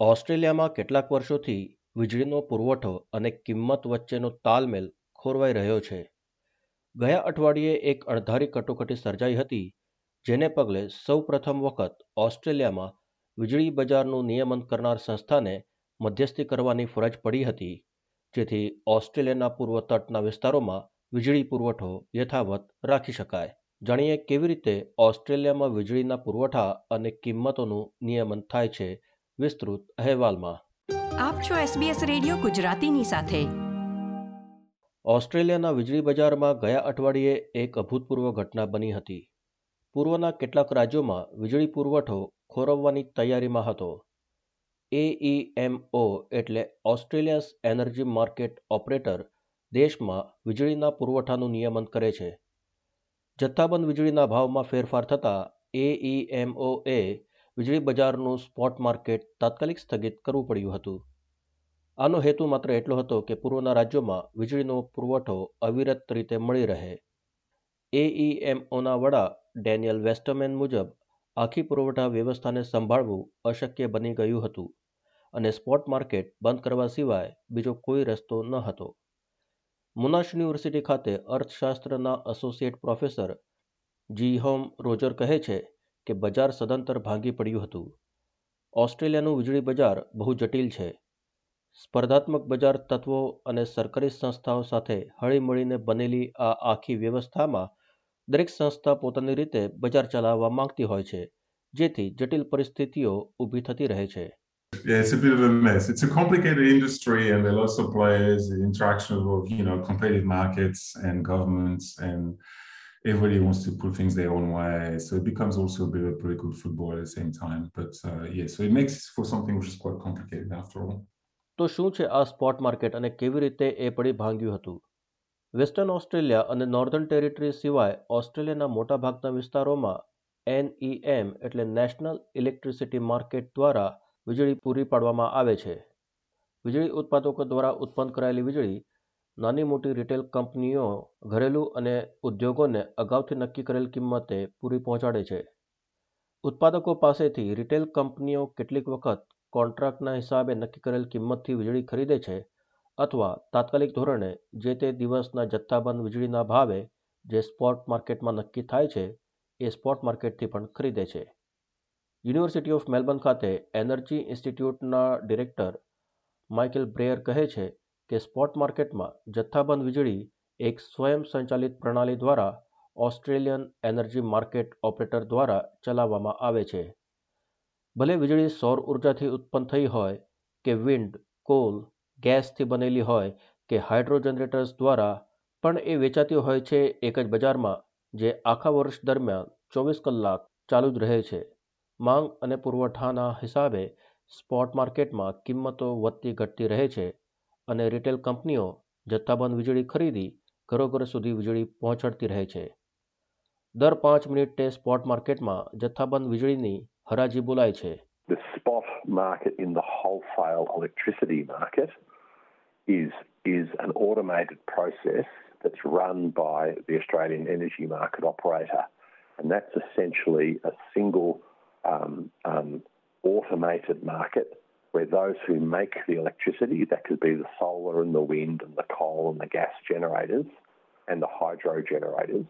ઓસ્ટ્રેલિયામાં કેટલાક વર્ષોથી વીજળીનો પુરવઠો અને કિંમત વચ્ચેનો તાલમેલ ખોરવાઈ રહ્યો છે. ગયા અઠવાડિયે એક અણધારી કટોકટી સર્જાઈ હતી, જેને પગલે સૌ પ્રથમ વખત ઓસ્ટ્રેલિયામાં વીજળી બજારનું નિયમન કરનાર સંસ્થાને મધ્યસ્થી કરવાની ફરજ પડી હતી, જેથી ઓસ્ટ્રેલિયાના પૂર્વ તટના વિસ્તારોમાં વીજળી પુરવઠો યથાવત રાખી શકાય. જાણીએ કેવી રીતે ઓસ્ટ્રેલિયામાં વીજળીના પુરવઠા અને કિંમતોનું નિયમન થાય છે વિસ્તૃત અહેવાલમાં. આપ છો SBS રેડિયો ગુજરાતીની સાથે. ઓસ્ટ્રેલિયાના વીજળી બજારમાં ગયા અઠવાડિયે એક અભૂતપૂર્વ ઘટના બની હતી. પૂર્વના કેટલાક રાજ્યોમાં વીજળી પુરવઠો ખોરવવાની તૈયારીમાં હતો. એઈએમઓ એટલે ઓસ્ટ્રેલિયાસ એનર્જી માર્કેટ ઓપરેટર દેશમાં વીજળીના પુરવઠાનું નિયમન કરે છે. જથ્થાબંધ વીજળીના ભાવમાં ફેરફાર થતાં એઈએમઓએ વીજળી બજારનું સ્પોટ માર્કેટ તાત્કાલિક સ્થગિત કરવું પડ્યું હતું. આનો હેતુ માત્ર એટલો હતો કે પૂર્વના રાજ્યોમાં વીજળીનો પુરવઠો અવિરત રીતે મળી રહે. એઈએમઓના વડા ડેનિયલ વેસ્ટમેન મુજબ, આખી પુરવઠા વ્યવસ્થાને સંભાળવું અશક્ય બની ગયું હતું અને સ્પોટ માર્કેટ બંધ કરવા સિવાય બીજો કોઈ રસ્તો ન હતો. મુનાશ યુનિવર્સિટી ખાતે અર્થશાસ્ત્રના એસોસિએટ પ્રોફેસર જી હોમ રોજર કહે છે કે બજાર સદંતર ભાંગી પડ્યું હતું ઓસ્ટ્રેલિયાનું વીજળી બજાર બહુ જટિલ છે સ્પર્ધાત્મક બજાર તત્વો અને સરકારી સંસ્થાઓ સાથે હળીમળીને બનેલી આ આખી વ્યવસ્થામાં દરેક સંસ્થા પોતાની રીતે બજાર ચલાવવા માંગતી હોય છે જેથી જટિલ પરિસ્થિતિઓ ઊભી થતી રહે છે Yeah, it's a bit of a mess. It's a complicated industry, and there are lots of players, the interaction of you know competitive markets and governments, and everybody wants to pull things their own way. So it becomes also a bit of political football at the same time. But uh, yeah, so it makes for something which is quite complicated after all. તો શું છે આ spot market અને કેવી રીતે એ પડી ભાંગ્યું હતું વેસ્ટર્ન ઓસ્ટ્રેલિયા અને નોર્ધન ટેરિટરી સિવાય ઓસ્ટ્રેલિયાના મોટાભાગના વિસ્તારોમાં એનઈએમ એટલે નેશનલ ઇલેક્ટ્રિસિટી માર્કેટ દ્વારા વીજળી પૂરી પાડવામાં આવે છે વીજળી ઉત્પાદકો દ્વારા ઉત્પન્ન કરાયેલી વીજળી નાની મોટી રિટેલ કંપનીઓ ઘરેલું અને ઉદ્યોગોને અગાઉથી નક્કી કરેલ કિંમતે પૂરી પહોંચાડે છે. ઉત્પાદકો પાસેથી રિટેલ કંપનીઓ કેટલીક વખત કોન્ટ્રાક્ટના હિસાબે નક્કી કરેલ કિંમતથી વીજળી ખરીદે છે અથવા તાત્કાલિક ધોરણે જે તે દિવસના જથ્થાબંધ વીજળીના ભાવે જે સ્પોટ માર્કેટમાં નક્કી થાય છે, એ સ્પોટ માર્કેટથી પણ ખરીદે છે. યુનિવર્સિટી ઓફ મેલબર્ન ખાતે એનર્જી ઇન્સ્ટિટ્યૂટના ડિરેક્ટર માઇકેલ બ્રેયર કહે છે કે સ્પોટ માર્કેટમાં જથ્થાબંધ વીજળી એક સ્વયં સંચાલિત પ્રણાલી દ્વારા ઓસ્ટ્રેલિયન એનર્જી માર્કેટ ઓપરેટર દ્વારા ચલાવવામાં આવે છે. ભલે વીજળી સૌર ઉર્જાથી ઉત્પન્ન થઈ હોય કે વિન્ડ, કોલ, ગેસથી બનેલી હોય કે હાઇડ્રો જનરેટર્સ દ્વારા, પણ એ વેચાતી હોય છે એક જ બજારમાં, જે આખા વર્ષ દરમિયાન ચોવીસ કલાક ચાલુ જ રહે છે. માંગ અને પુરવઠાના હિસાબે સ્પોટ માર્કેટમાં કિંમતો વધતી ઘટતી રહે છે. અને રિટેલ કંપનીઓ જથ્થાબંધ વીજળી ખરીદી ઘરો ઘર સુધી વીજળી પહોંચાડતી રહે છે દર પાંચ મિનિટે સ્પોટ માર્કેટમાં જથ્થાબંધ વીજળીની હરાજી બોલાય છે The spot market in the wholesale electricity market is is an automated process that's run by the Australian Energy Market Operator, and that's essentially a single um, um, automated market where those who make the electricity, that could be the solar and the wind and the coal and the gas generators and the hydro generators,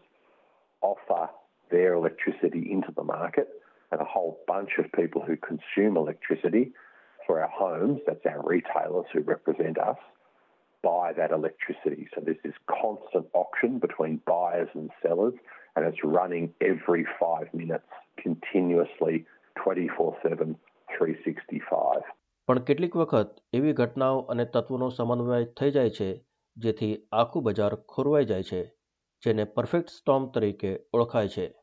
offer their electricity into the market, and a whole bunch of people who consume electricity for our homes, that's our retailers who represent us, buy that electricity. So there's this constant auction between buyers and sellers, and it's running every five minutes continuously, 24 7, 365. પણ કેટલીક વખત એવી ઘટનાઓ અને તત્વોનો સમન્વય થઈ જાય છે, જેથી આખું બજાર ખોરવાઈ જાય છે, જેને પરફેક્ટ સ્ટોમ તરીકે ઓળખાય છે.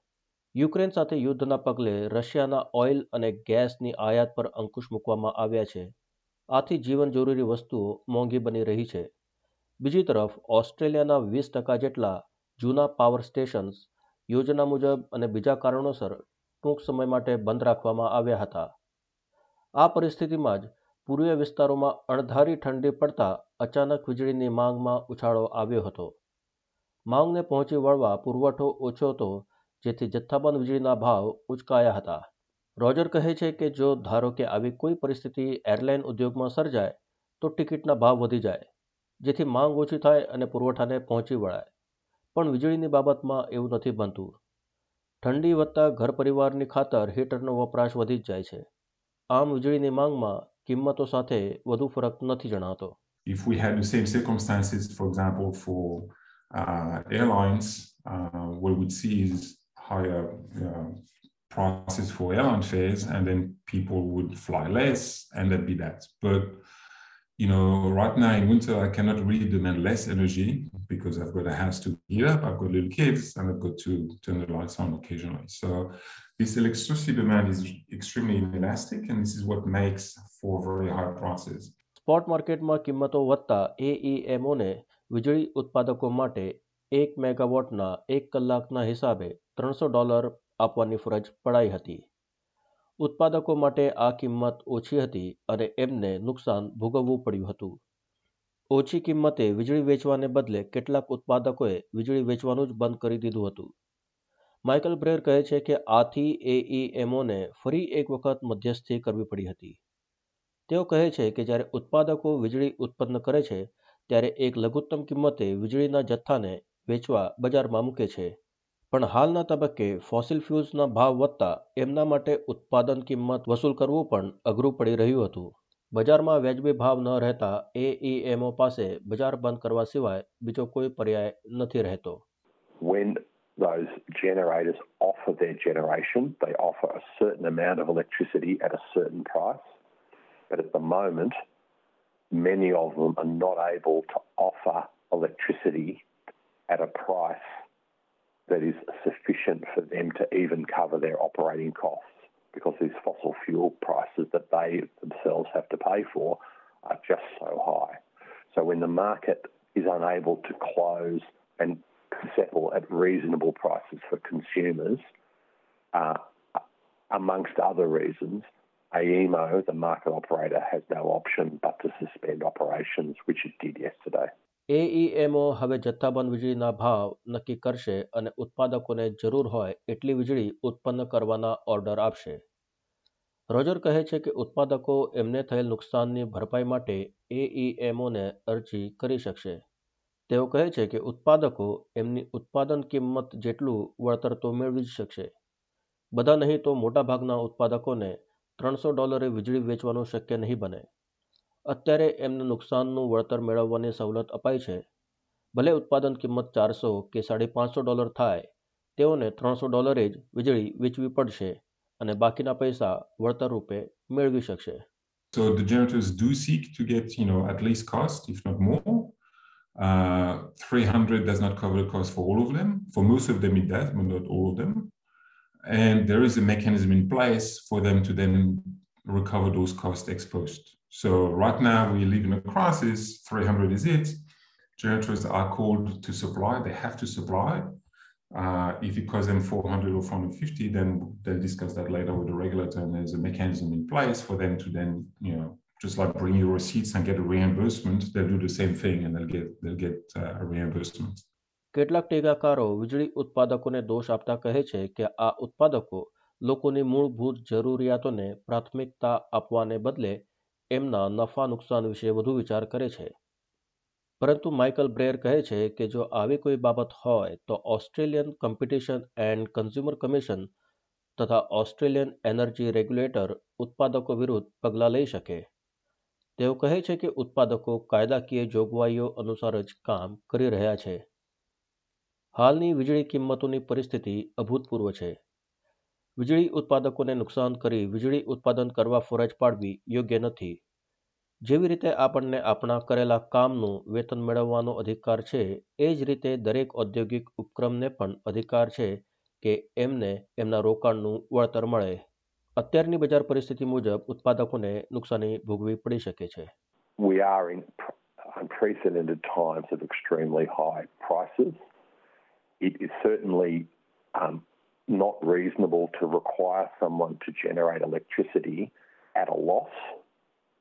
યુક્રેન સાથે યુદ્ધના પગલે રશિયાના ઓઇલ અને ગેસની આયાત પર અંકુશ મૂકવામાં આવ્યા છે. આથી જીવન જરૂરી વસ્તુઓ મોંઘી બની રહી છે. બીજી તરફ, ઓસ્ટ્રેલિયાના વીસ ટકા જેટલા જૂના પાવર સ્ટેશન્સ યોજના મુજબ અને બીજા કારણોસર ટૂંક સમય માટે બંધ રાખવામાં આવ્યા હતા. આ પરિસ્થિતિમાં જ પૂર્વીય વિસ્તારોમાં અણધારી ઠંડી પડતા અચાનક વીજળીની માંગમાં ઉછાળો આવ્યો હતો. માંગને પહોંચી વળવા પુરવઠો ઓછો હતો, જેથી જથ્થાબંધ વીજળીના ભાવ ઉચકાયા હતા. રોજર કહે છે કે જો ધારો કે આવી કોઈ પરિસ્થિતિ એરલાઇન ઉદ્યોગમાં સર્જાય, તો ટિકિટના ભાવ વધી જાય, જેથી માંગ ઓછી થાય અને પુરવઠાને પહોંચી વળાય. પણ વીજળીની બાબતમાં એવું નથી બનતું. ઠંડી વધતા ઘર પરિવારની ખાતર હીટરનો વપરાશ વધી જ જાય છે. આમ વીજળીની માંગમાં કિંમતો સાથે વધુ ફરક નથી જણાતો If we had the same circumstances, for example, for uh, airlines, uh, what we would see is higher uh, prices for airline fares, and then people would fly less, and that'd be that. But you know, right now in winter, I cannot really demand less energy because I've got a house to heat up, I've got little kids, and I've got to turn the lights on occasionally. So this electricity demand is extremely inelastic, and this is what makes for very high prices. Spot માર્કેટમાં કિંમતો વધતા એઈએમઓને વીજળી ઉત્પાદકો માટે એક મેગાવોટના એક કલાકના હિસાબે ત્રણસો ડોલર આપવાની ફરજ પડાઈ હતી. ઉત્પાદકો માટે આ કિંમત ઓછી હતી અને એમને નુકસાન ભોગવવું પડ્યું હતું. ઓછી કિંમતે વીજળી વેચવાને બદલે કેટલાક ઉત્પાદકોએ વીજળી વેચવાનું જ બંધ કરી દીધું હતું. માઇકલ બ્રેર કહે છે કે આથી એઈએમઓને ફરી એક વખત મધ્યસ્થી કરવી પડી હતી. તેઓ કહે છે કે જ્યારે ઉત્પાદકો વીજળી ઉત્પન્ન કરે છે, ત્યારે એક લઘુત્તમ કિંમતે વીજળીના જથ્થાને વેચવા બજારમાં મૂકે છે. પણ હાલના તબક્કે ફોસિલ ફ્યુલ્સના ભાવ વધતા એમના માટે ઉત્પાદન કિંમત વસૂલ કરવું પણ અઘરું પડી રહ્યું હતું. બજારમાં વ્યાજબી ભાવ ન રહેતા એઈએમઓ પાસે બજાર બંધ કરવા સિવાય બીજો કોઈ પર્યાય નથી રહેતો. Those generators offer their generation, they offer a certain amount of electricity at a certain price. But at the moment, many of them are not able to offer electricity at a price that is sufficient for them to even cover their operating costs because these fossil fuel prices that they themselves have to pay for are just so high. So when the market is unable to close and settle at reasonable prices for consumers, uh, amongst other reasons, AEMO, the market operator, has no option but to suspend operations, which it did yesterday. એઈએમઓ હવે જથ્થાબંધ વીજળીના ભાવ નક્કી કરશે અને ઉત્પાદકોને જરૂર હોય એટલી વીજળી ઉત્પન્ન કરવાના ઓર્ડર આપશે રોજર કહે છે કે ઉત્પાદકો એમને થયેલ નુકસાનની ભરપાઈ માટે એઈએમઓને અરજી કરી શકશે તેઓ કહે છે કે ઉત્પાદકો એમની ઉત્પાદન કિંમત જેટલું વળતર તો મેળવી જ શકશે. બધા નહીં તો મોટાભાગના ઉત્પાદકોને ત્રણસો ડોલરે વીજળી વેચવાનું શક્ય નહીં બને. અત્યારે એમને નુકસાનનું વળતર મેળવવાની સવલત અપાઈ છે. ભલે ઉત્પાદન કિંમત ચારસો કે સાડી પાંચસો ડોલર થાય તેઓને ત્રણસો ડોલરે જ વીજળી વેચવી પડશે અને બાકીના પૈસા વળતર રૂપે મેળવી શકશે. So the generators do seek to get, you know, at least cost, if not more. Uh, 300 does not cover the cost for all of them. For most of them, it does, but not all of them. And there is a mechanism in place for them to then recover those costs exposed. So right now we live in a crisis. 300 is it. Generators are called to supply. They have to supply. Uh, if it costs them 400 or 450, then they'll discuss that later with the regulator. And there's a mechanism in place for them to then, you know, just like bring your receipts and get a reimbursement, they'll do the same thing and they'll get they'll get uh, a reimbursement. કેટલાક ટીકાકારો વીજળી ઉત્પાદકોને દોષ આપતા કહે છે કે આ ઉત્પાદકો લોકોની મૂળભૂત જરૂરિયાતોને પ્રાથમિકતા આપવાને બદલે એમના નફા નુકસાન વિશે વધુ વિચાર કરે છે. પરંતુ માઇકલ બ્રેર કહે છે કે જો આવી કોઈ બાબત હોય તો Australian competition and consumer commission તથા ઓસ્ટ્રેલિયન એનર્જી રેગ્યુલેટર ઉત્પાદકો વિરુદ્ધ પગલાં લઈ શકે. તેઓ કહે છે કે ઉત્પાદકો કાયદાકીય જોગવાઈઓ અનુસાર જ કામ કરી રહ્યા છે. હાલની વીજળી કિંમતોની પરિસ્થિતિ અભૂતપૂર્વ છે. વીજળી ઉત્પાદકોને નુકસાન કરી વીજળી ઉત્પાદન કરવા ફરજ પાડવી યોગ્ય નથી. જેવી રીતે આપણને આપણા કરેલા કામનું વેતન મેળવવાનો અધિકાર છે, એ જ રીતે દરેક ઔદ્યોગિક ઉપક્રમને પણ અધિકાર છે કે એમને એમના રોકાણનું વળતર મળે. અત્યારની બજાર પરિસ્થિતિ મુજબ ઉત્પાદકોને નુકસાની ભોગવી પડી શકે છે We are in unprecedented times of extremely high prices. It is certainly um, not reasonable to require someone to generate electricity at a loss.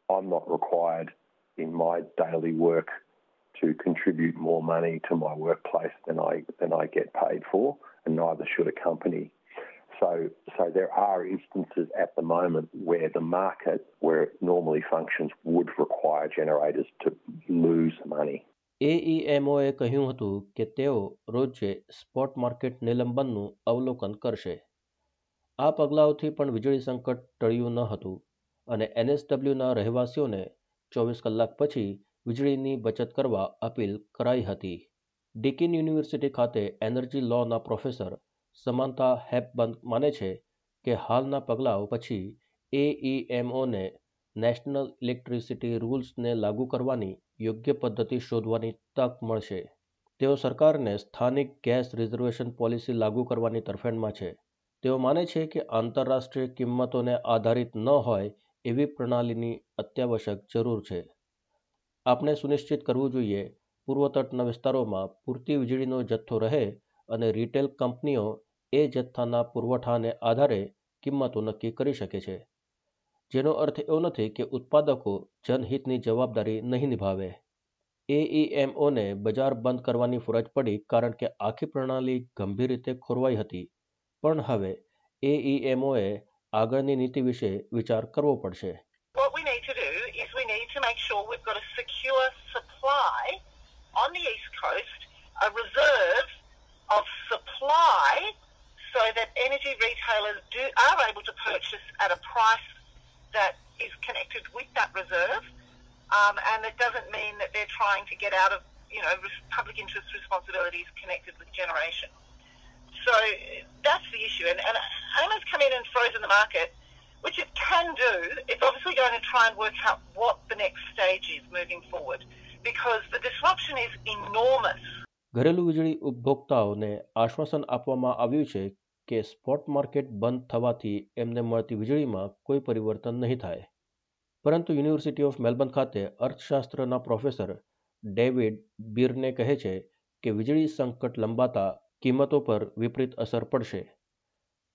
I'm not required in my daily work to contribute more money to my workplace than I than I get paid for, and neither should a company. So, so there are instances at the moment where the market, where it normally functions, would require generators to lose money. એઈએમઓએ કહ્યું હતું કે તેઓ રોજે spot market નિલંબનનું અવલોકન કરશે આ પગલાઓથી પણ વીજળી સંકટ ટળ્યું ન હતું અને એનએસડબલ્યુના રહેવાસીઓને ચોવીસ કલાક પછી વીજળીની બચત કરવા અપીલ કરાઈ હતી ડિકિન યુનિવર્સિટી ખાતે એનર્જી લોના પ્રોફેસર સમાનતા હેપબંધ માને છે કે હાલના પગલાઓ પછી એઈએમઓને નેશનલ ઇલેક્ટ્રિસિટી રૂલ્સને લાગુ કરવાની યોગ્ય પદ્ધતિ શોધવાની તક મળશે. તેઓ સરકારને સ્થાનિક ગેસ રિઝર્વેશન પોલિસી લાગુ કરવાની તરફેણમાં છે. તેઓ માને છે કે આંતરરાષ્ટ્રીય કિંમતોને આધારિત ન હોય એવી પ્રણાલીની અત્યાવશ્યક જરૂર છે. આપણે સુનિશ્ચિત કરવું જોઈએ, પૂર્વતટના વિસ્તારોમાં પૂરતી વીજળીનો જથ્થો રહે અને રિટેલ કંપનીઓ એ જથ્થાના પુરવઠાને આધારે કિંમતો નક્કી કરી શકે છે. જેનો અર્થ એવો નથી કે ઉત્પાદકો જનહિતની જવાબદારી નહીં નિભાવે. એઈએમઓને બજાર બંધ કરવાની ફરજ પડી કારણ કે આખી પ્રણાલી ગંભીર રીતે ખોરવાઈ હતી. પણ હવે એઈએમઓએ આગળની નીતિ વિશે વિચાર કરવો પડશે. Is that energy retailers do, are able to purchase at a price that is connected with that reserve. Um, and it doesn't mean that they're trying to get out of, you know, res- public interest responsibilities connected with generation. So that's the issue. And, and AMA's come in and frozen the market, which it can do. It's obviously going to try and work out what the next stage is moving forward because the disruption is enormous. ઘરેલું વીજળી ઉપભોક્તાઓને આશ્વાસન આપવામાં આવ્યું છે કે spot market બંધ થવાથી એમને મળતી વીજળીમાં કોઈ પરિવર્તન નહીં થાય. પરંતુ યુનિવર્સિટી ઓફ મેલબર્ન ખાતે અર્થશાસ્ત્રના પ્રોફેસર ડેવિડ બીરને કહે છે કે વીજળી સંકટ લંબાતા કિંમતો પર વિપરીત અસર પડશે.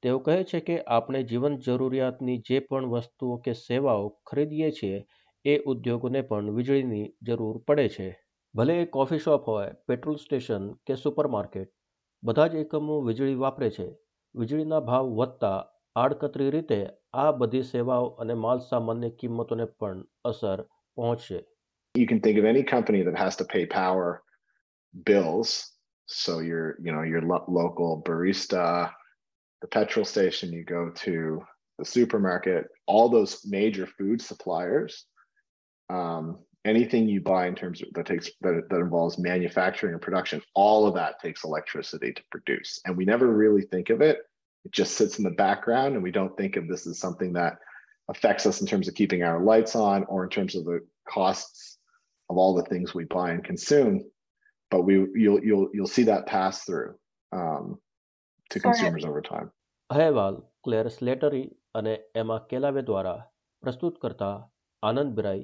તેઓ કહે છે કે આપણે જીવન જરૂરિયાતની જે પણ વસ્તુઓ કે સેવાઓ ખરીદીએ છીએ, એ ઉદ્યોગોને પણ વીજળીની જરૂર પડે છે. ભલે એ કોફી શોપ હોય, પેટ્રોલ સ્ટેશન કે સુપરમાર્કેટ, બધા જ એકમો વીજળી વાપરે છે વીજળીના ભાવ વધતા આડકતરી રીતે આ બધી સેવાઓ અને માલ સામાનની કિંમતોને પણ અસર પહોંચશે you can think of any company that has to pay power bills so your you know your lo- local barista the petrol station you go to the supermarket all those major food suppliers um, anything you buy in terms of that takes that, that involves manufacturing and production all of that takes electricity to produce and we never really think of it it just sits in the background and we don't think of this as something that affects us in terms of keeping our lights on or in terms of the costs of all the things we buy and consume but we you'll you'll you'll see that pass through um, to Sorry. consumers over time અહેવાલ Claire Slattery અને એમા કેલાવે દ્વારા પ્રસ્તુત કરતા આનંદ બિરાઈ